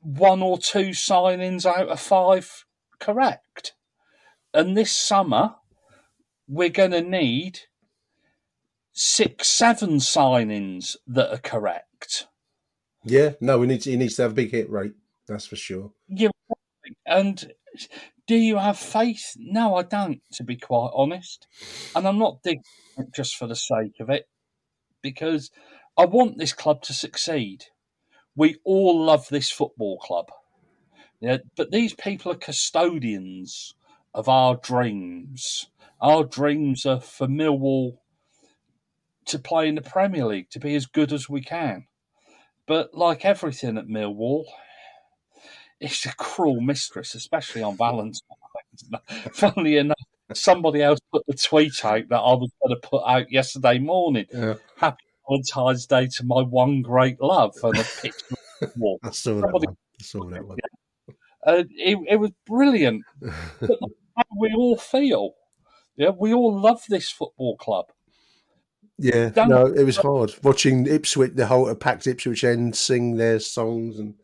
one or two signings out of five correct. And this summer, we're going to need six, seven signings that are correct. Yeah, no, we need to, he needs to have a big hit rate. That's for sure. Yeah, and do you have faith? No, I don't, to be quite honest. And I'm not digging just for the sake of it, because I want this club to succeed. We all love this football club. Yeah, but these people are custodians of our dreams. Our dreams are for Millwall to play in the Premier League, to be as good as we can. But like everything at Millwall, it's a cruel mistress, especially on Valentine's. [LAUGHS] Funnily enough, somebody else put the tweet out that I was going to put out yesterday morning. Yeah, Happy Valentine's Day to my one great love, and a picture of the [LAUGHS] wall. I saw that Somebody- one. I saw that one. Uh, it, it was brilliant. [LAUGHS] But how we all feel. Yeah, we all love this football club. Yeah, Don't- no, it was hard watching Ipswich, the whole packed Ipswich end sing their songs, and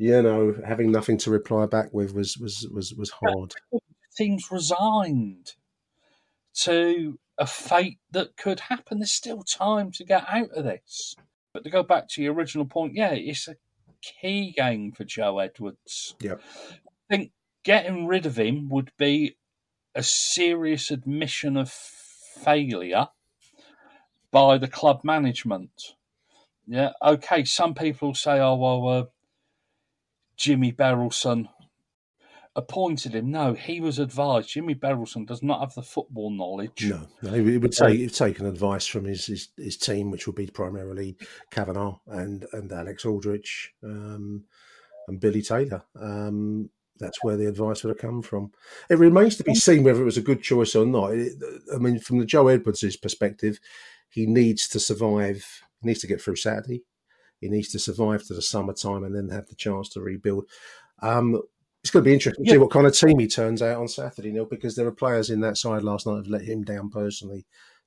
you know, having nothing to reply back with was was was was hard. Seems resigned to a fate that could happen. There's still time to get out of this. But to go back to your original point, yeah, it's a key game for Joe Edwards. Yeah. I think getting rid of him would be a serious admission of failure by the club management. Yeah, okay. Some people say, "Oh well, uh, Jimmy Berylson appointed him." No, he was advised. Jimmy Berylson does not have the football knowledge. No, no, he would take he'd taken advice from his, his his team, which would be primarily Kavanagh and and Alex Aldridge um, and Billy Taylor. Um, that's where the advice would have come from. It remains to be seen whether it was a good choice or not. It, I mean, from the Joe Edwards' perspective, he needs to survive. He needs to get through Saturday. He needs to survive to the summertime and then have the chance to rebuild. Um, it's going to be interesting to see what kind of team he turns out on Saturday, Neil, because there are players in that side last night who've let him down personally,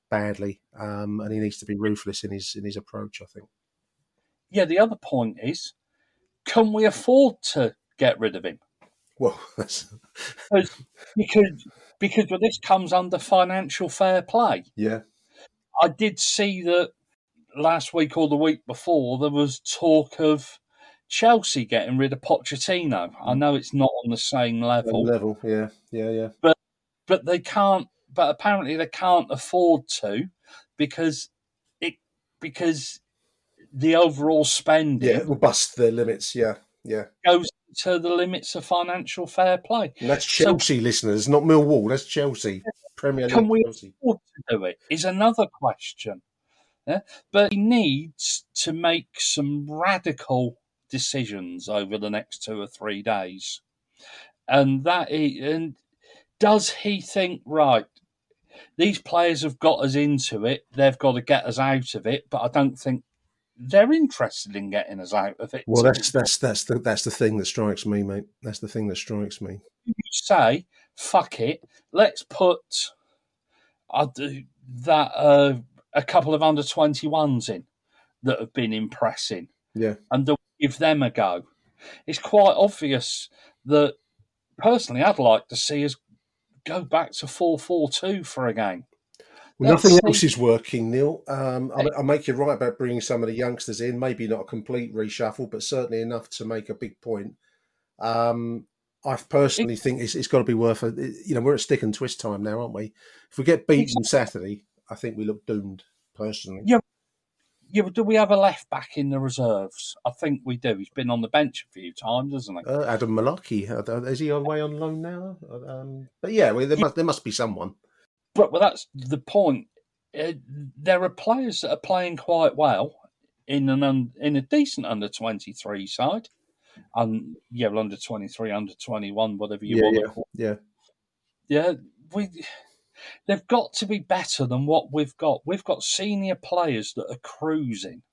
badly, um, and he needs to be ruthless in his in his approach. I think. Yeah, the other point is, can we afford to get rid of him? Well, [LAUGHS] that's Because because because well, this comes under financial fair play. yeah, I did see that last week or the week before there was talk of Chelsea getting rid of Pochettino. I mm. know it's not on the same level, level. Yeah, yeah, yeah. but but they can't. But apparently they can't afford to because it because the overall spending Yeah, it will bust their limits. Yeah, yeah, goes to the limits of financial fair play. And that's So- Chelsea listeners, not Millwall. That's Chelsea. Premier League Can we Chelsea. afford to do it? Is another question. Yeah? But he needs to make some radical decisions over the next two or three days. And that he, and does he think right? These players have got us into it. They've got to get us out of it. But I don't think they're interested in getting us out of it. Well, that's that's that's the that's the thing that strikes me, mate. That's the thing that strikes me. you say, fuck it, let's put I do that uh, a couple of under 21s in that have been impressing Yeah, and they'll give them a go. It's quite obvious that personally I'd like to see us go back to 4 4 2 for a game. well, nothing else is working, Neil. Um, I, I make you right about bringing some of the youngsters in. Maybe not a complete reshuffle, but certainly enough to make a big point. Um, I personally think it's, it's got to be worth a. You know, we're at stick and twist time now, aren't we? If we get beaten Saturday, I think we look doomed. Personally, Yeah. Yeah, but do we have a left back in the reserves? I think we do. He's been on the bench a few times, hasn't he? uh, Adam Malaki uh, is he away on loan now? Um, but yeah, well, there must there must be someone. But well, that's the point. Uh, there are players that are playing quite well in an un, in a decent under twenty three side, and yeah, well, under twenty three, under twenty one, whatever you Yeah, want yeah, yeah. Yeah, we. They've got to be better than what we've got. We've got senior players that are cruising.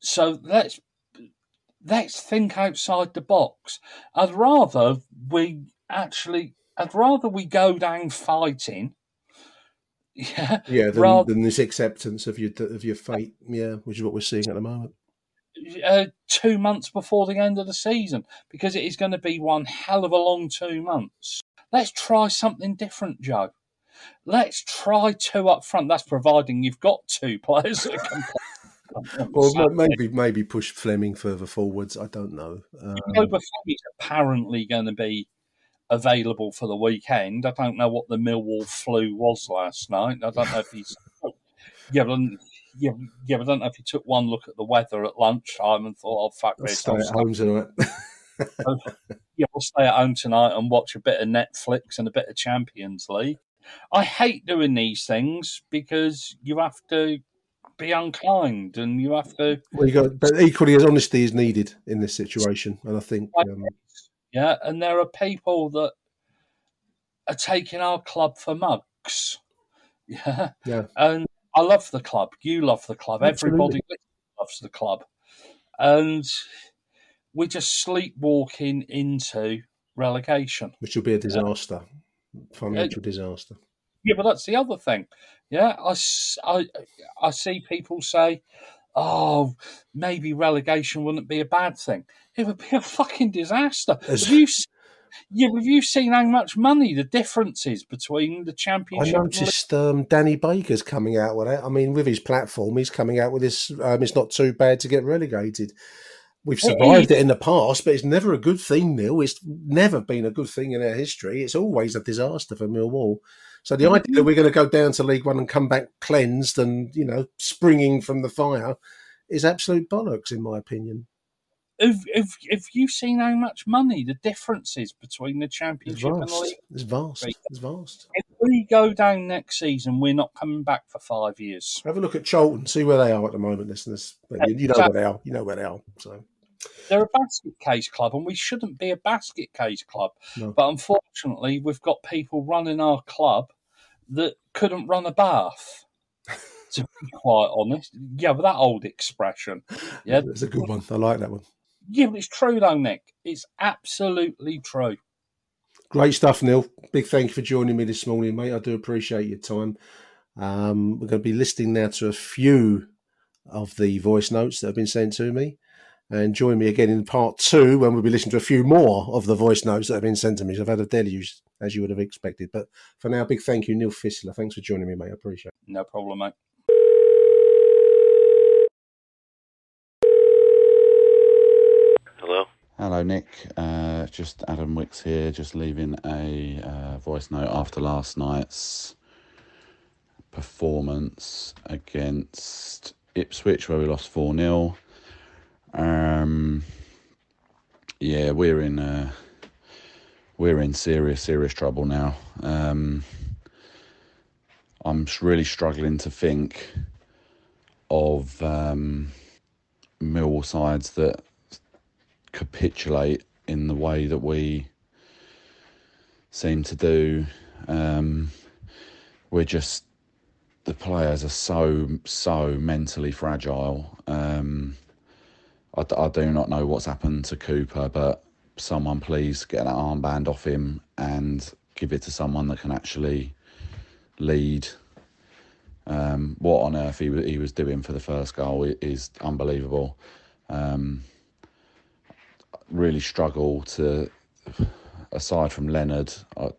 So let's let's think outside the box. I'd rather we actually. I'd rather we go down fighting. [LAUGHS] Yeah, Yeah, than, rather than this acceptance of your of your fate. Yeah, which is what we're seeing at the moment. uh, two months before the end of the season because it is going to be one hell of a long two months. Let's try something different, Joe. Let's try two up front. That's providing you've got two [LAUGHS] players that can play. Well, ma- maybe maybe push Flemming further forwards. I don't know. Um, is apparently going to be available for the weekend. I don't know what the Millwall flu was last night. I don't know if he's [LAUGHS] yeah, but, yeah, yeah, but I don't know if he took one look at the weather at lunchtime and thought, "Oh fuck let's this." stay I'll at stay home tonight. [LAUGHS] yeah, we'll stay at home tonight and watch a bit of Netflix and a bit of Champions League. I hate doing these things because you have to be unkind and you have to, well, you got, but equally as honesty is needed in this situation, and I think um, yeah. And there are people that are taking our club for mugs, [LAUGHS] yeah. yeah, And I love the club. You love the club. Absolutely. Everybody loves the club, and we're just sleepwalking into relegation. which will be a disaster, financial disaster. Yeah, but that's the other thing. Yeah, I, I, I see people say, oh, maybe relegation wouldn't be a bad thing. It would be a fucking disaster. As- Have you, yeah, have you seen how much money the difference is between the I championship and noticed um, Danny Baker's coming out with it. I mean, with his platform, he's coming out with this. Um, it's not too bad to get relegated. We've survived it in the past, but it's never a good thing, Neil. It's never been a good thing in our history. It's always a disaster for Millwall. So the idea that mm-hmm. we're going to go down to League One and come back cleansed and you know springing from the fire is absolute bollocks, in my opinion. Have, have, have you seen how much money the difference is between the championship and the league? It's vast. It's vast. If we go down next season, we're not coming back for five years. Have a look at Charlton. See where they are at the moment, listeners. You, you know where they are. You know where they are. So They're a basket case club, and we shouldn't be a basket case club. No. But unfortunately, we've got people running our club that couldn't run a bath. [LAUGHS] to be quite honest, yeah, but that old expression, yeah, it's a good one. I like that one. yeah, but it's true though, Nick. It's absolutely true. Great stuff, Neil. Big thank you for joining me this morning, mate. I do appreciate your time. Um, we're going to be listening now to a few of the voice notes that have been sent to me. And join me again in part two when we'll be listening to a few more of the voice notes that have been sent to me. So I've had a deluge, as you would have expected. But for now, big thank you, Neil Fissler. Thanks for joining me, mate. I appreciate it. No problem, mate. Hello? Hello, Nick. Uh, just Adam Wicks here, just leaving a uh, voice note after last night's performance against Ipswich, where we lost 4 0. Um, yeah, we're in uh, we're in serious serious trouble now. Um, I'm really struggling to think of um, Millwall sides that capitulate in the way that we seem to do. Um, we're just the players are so so mentally fragile. Um, I, do not know what's happened to Cooper, but someone please get that armband off him and give it to someone that can actually lead. Um, what on earth he he was doing for the first goal is unbelievable. Um, really struggle to, aside from Leonard, I,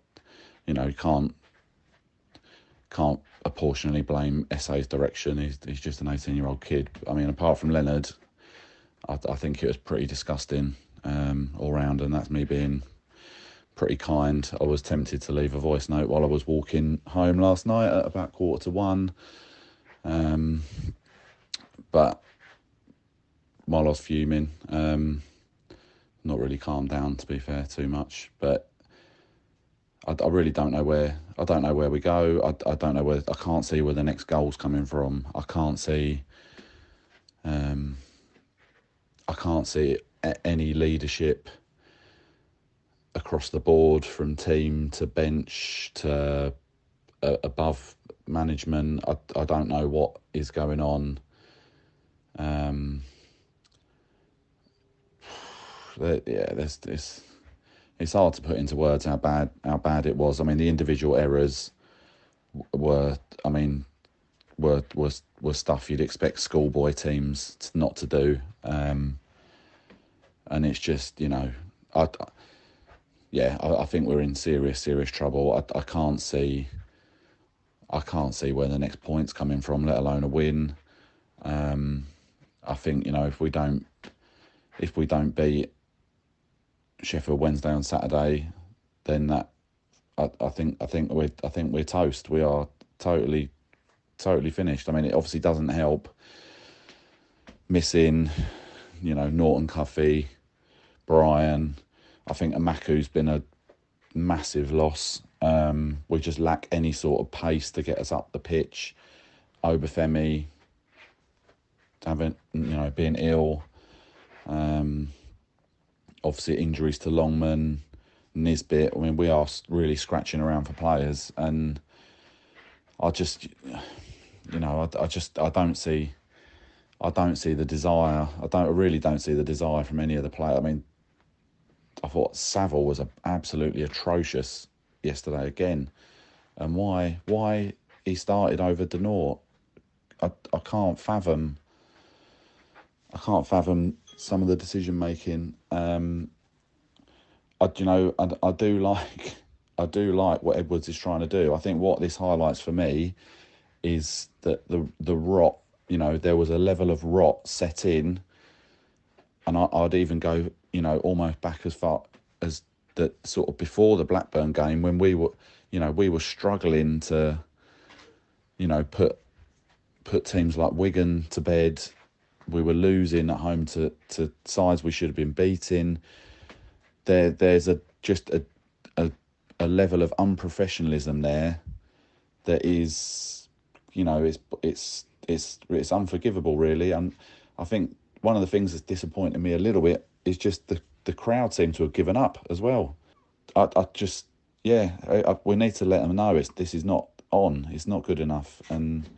you know, can't can't apportionately blame Esse's direction. He's he's just an eighteen year old kid. I mean, apart from Leonard, I, I think it was pretty disgusting um, all round, and that's me being pretty kind. I was tempted to leave a voice note while I was walking home last night at about quarter to one. Um, but while I was fuming, um, not really calmed down to be fair too much. But I, really don't know where I don't know where we go. I, I don't know where I can't see where the next goal's coming from. I can't see. Um, I can't see any leadership across the board from team to bench to uh, above management. I, I don't know what is going on. Um, yeah, there's this. It's hard to put into words how bad how bad it was. I mean, the individual errors were. I mean, were was was stuff you'd expect schoolboy teams to, not to do. Um, and it's just you know, I, yeah, I, I, think we're in serious serious trouble. I, I can't see. I can't see where the next point's coming from, let alone a win. Um, I think you know if we don't if we don't beat Sheffield Wednesday on Saturday, then that I, I think I think we're I think we're toast. We are totally totally finished. I mean, it obviously doesn't help missing, you know, Norton Cuffy, Bryan. I think Emakhu's been a massive loss. Um, we just lack any sort of pace to get us up the pitch. Obafemi having you know being ill. Um, obviously injuries to Longman, Nisbet. I mean, we are really scratching around for players, and I just, you know, I, I just I don't see, I don't see the desire. I don't I really don't see the desire from any of the players. I mean, I thought Saville was absolutely atrocious yesterday again, and why why he started over De Norre, I I can't fathom. I can't fathom some of the decision making. Um, I you know I, I do [LAUGHS] like I do like what Edwards is trying to do. I think what this highlights for me is that the the rot. You know, there was a level of rot set in, and I, I'd even go you know almost back as far as that sort of before the Blackburn game when we were you know we were struggling to you know put put teams like Wigan to bed we were losing at home to, to sides we should have been beating. There, there's a just a, a a level of unprofessionalism there that is, you know, it's it's it's it's unforgivable really. And I think one of the things that's disappointed me a little bit is just the the crowd seem to have given up as well. I, I just yeah, I, I, we need to let them know it's this is not on. It's not good enough, and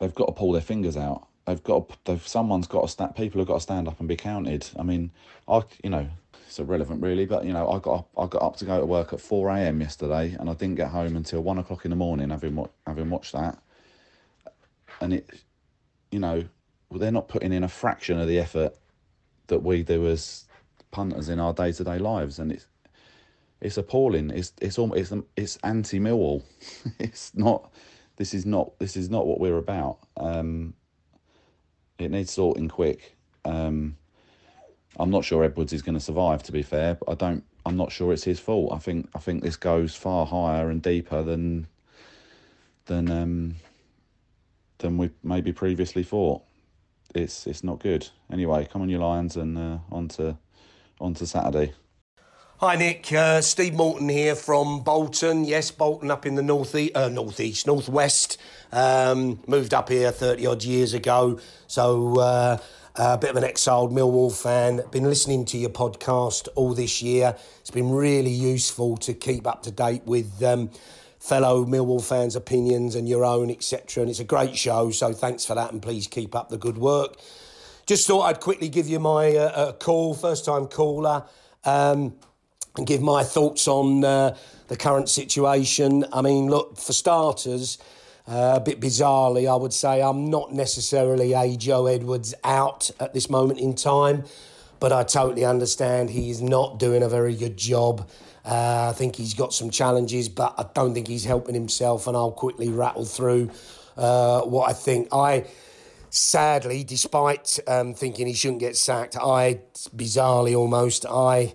they've got to pull their fingers out. They've got to, they've, someone's got to stand. People have got to stand up and be counted. I mean, I you know it's irrelevant really, but you know I got up, I got up to go to work at four a.m. yesterday, and I didn't get home until one o'clock in the morning. Having having watched that, and it, you know, they're not putting in a fraction of the effort that we do as punters in our day to day lives, and it's it's appalling. It's it's it's, it's anti Millwall. [LAUGHS] it's not this is not this is not what we're about. Um, it needs sorting quick. Um, I'm not sure Edwards is going to survive. To be fair, but I don't. I'm not sure it's his fault. I think I think this goes far higher and deeper than than um, than we maybe previously thought. it's it's not good. Anyway, come on, you Lions, and uh, on to on to Saturday. Hi Nick, uh, Steve Morton here from Bolton. Yes, Bolton up in the north e- uh, northeast, northwest. Um, moved up here thirty odd years ago, so uh, a bit of an exiled Millwall fan. Been listening to your podcast all this year. It's been really useful to keep up to date with. Um, fellow Millwall fans' opinions and your own, etc. And it's a great show, so thanks for that, and please keep up the good work. Just thought I'd quickly give you my uh, call, first time caller. Um, and give my thoughts on uh, the current situation. I mean, look, for starters, uh, a bit bizarrely, I would say I'm not necessarily a Joe Edwards out at this moment in time, but I totally understand he's not doing a very good job. Uh, I think he's got some challenges, but I don't think he's helping himself, and I'll quickly rattle through uh, what I think. I sadly, despite um, thinking he shouldn't get sacked, I bizarrely almost I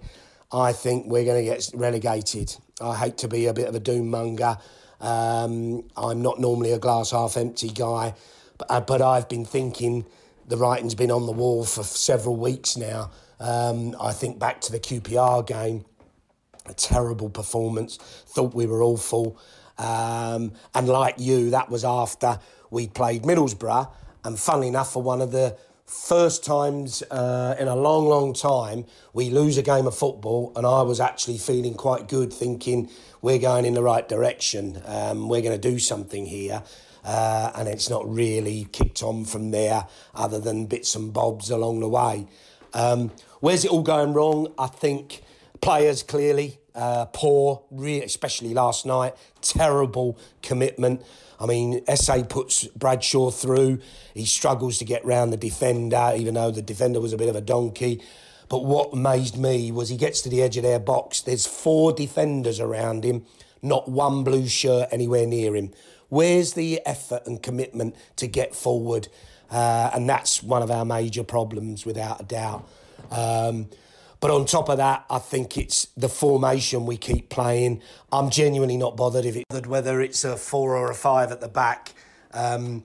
I think we're going to get relegated. I hate to be a bit of a doom monger. Um, I'm not normally a glass half empty guy, but, uh, but I've been thinking the writing's been on the wall for several weeks now. Um, I think back to the QPR game, a terrible performance, thought we were awful. Um, and like you, that was after we played Middlesbrough. And funnily enough, for one of the first times uh, in a long, long time we lose a game of football, and I was actually feeling quite good, thinking we're going in the right direction. Um, we're going to do something here. Uh, and it's not really kicked on from there, other than bits and bobs along the way. Um, where's it all going wrong? I think players clearly uh, poor, really, especially last night. Terrible commitment. I mean, Esse puts Bradshaw through. He struggles to get round the defender, even though the defender was a bit of a donkey. But what amazed me was he gets to the edge of their box. There's four defenders around him, not one blue shirt anywhere near him. Where's the effort and commitment to get forward? Uh, and that's one of our major problems, without a doubt. Um, but on top of that, I think it's the formation we keep playing. I'm genuinely not bothered if it whether it's a four or a five at the back. Um,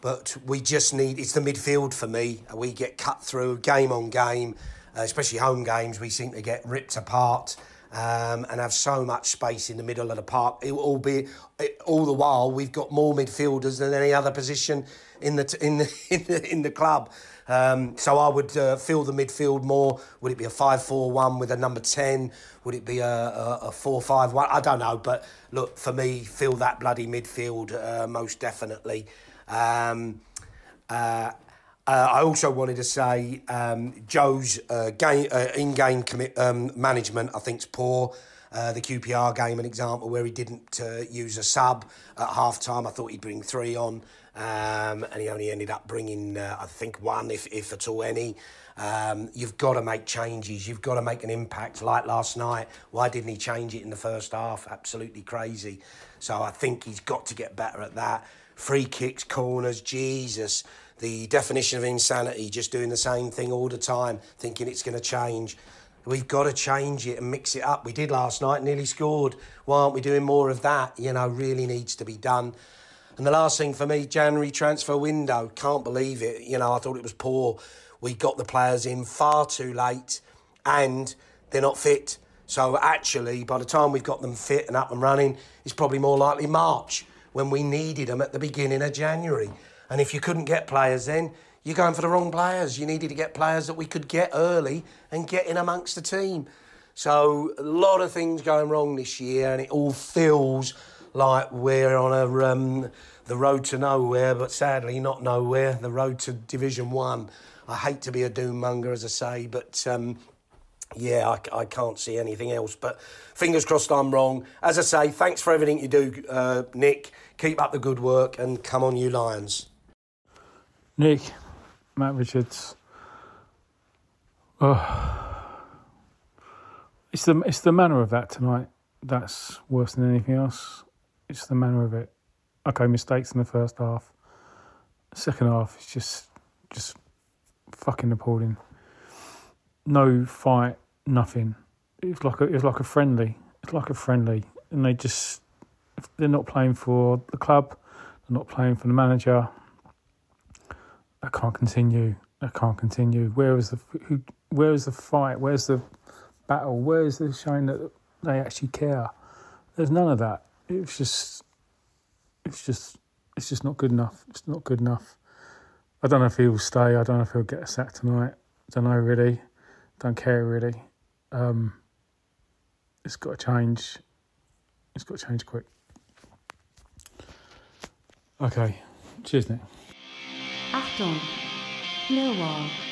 but we just need it's the midfield for me. We get cut through game on game, uh, especially home games. We seem to get ripped apart. Um, and have so much space in the middle of the park. It will be all the while we've got more midfielders than any other position in the in the [LAUGHS] in the, in the club. Um, so I would uh, fill the midfield more. Would it be a 5 4 1 with a number 10? Would it be a, a, a 4 5 1? I don't know. But look, for me, fill that bloody midfield uh, most definitely. Um, uh, uh, I also wanted to say um, Joe's uh, game, uh, in-game commit, um, management, I think, is poor. Uh, the QPR game, an example where he didn't uh, use a sub at half time. I thought he'd bring three on, um, and he only ended up bringing, uh, I think, one, if, if at all any. Um, you've got to make changes. You've got to make an impact. Like last night, why didn't he change it in the first half? Absolutely crazy. So I think he's got to get better at that. Free kicks, corners, Jesus. The definition of insanity, just doing the same thing all the time, thinking it's going to change. We've got to change it and mix it up. We did last night, nearly scored. Why aren't we doing more of that? You know, really needs to be done. And the last thing for me, January transfer window. Can't believe it. You know, I thought it was poor. We got the players in far too late and they're not fit. So actually, by the time we've got them fit and up and running, it's probably more likely March when we needed them at the beginning of January. And if you couldn't get players then, you're going for the wrong players. You needed to get players that we could get early and get in amongst the team. So a lot of things going wrong this year, and it all feels like we're on a um, the road to nowhere, but sadly not nowhere. The road to Division One. I hate to be a doom monger, as I say, but um, yeah, I, I, can't see anything else. But fingers crossed I'm wrong. As I say, thanks for everything you do, uh, Nick. Keep up the good work, and come on, you Lions. Nick, Matt Richards. Oh. It's the it's the manner of that tonight that's worse than anything else. It's the manner of it. Okay, mistakes in the first half. Second half, it's just just fucking appalling. No fight, nothing. It's like a it's like a friendly. It's like a friendly, and they just they're not playing for the club. They're not playing for the manager that can't continue. I can't continue. Where is the who? Where is the fight? Where's the battle? Where is the showing that they actually care? There's none of that. It's just, it's just, it's just not good enough. It's not good enough. I don't know if he'll stay. I don't know if he'll get a sack tonight. Don't know really. Don't care really. Um, it's got to change. It's got to change quick. Okay. Cheers, Nick. Achtung, Millwall.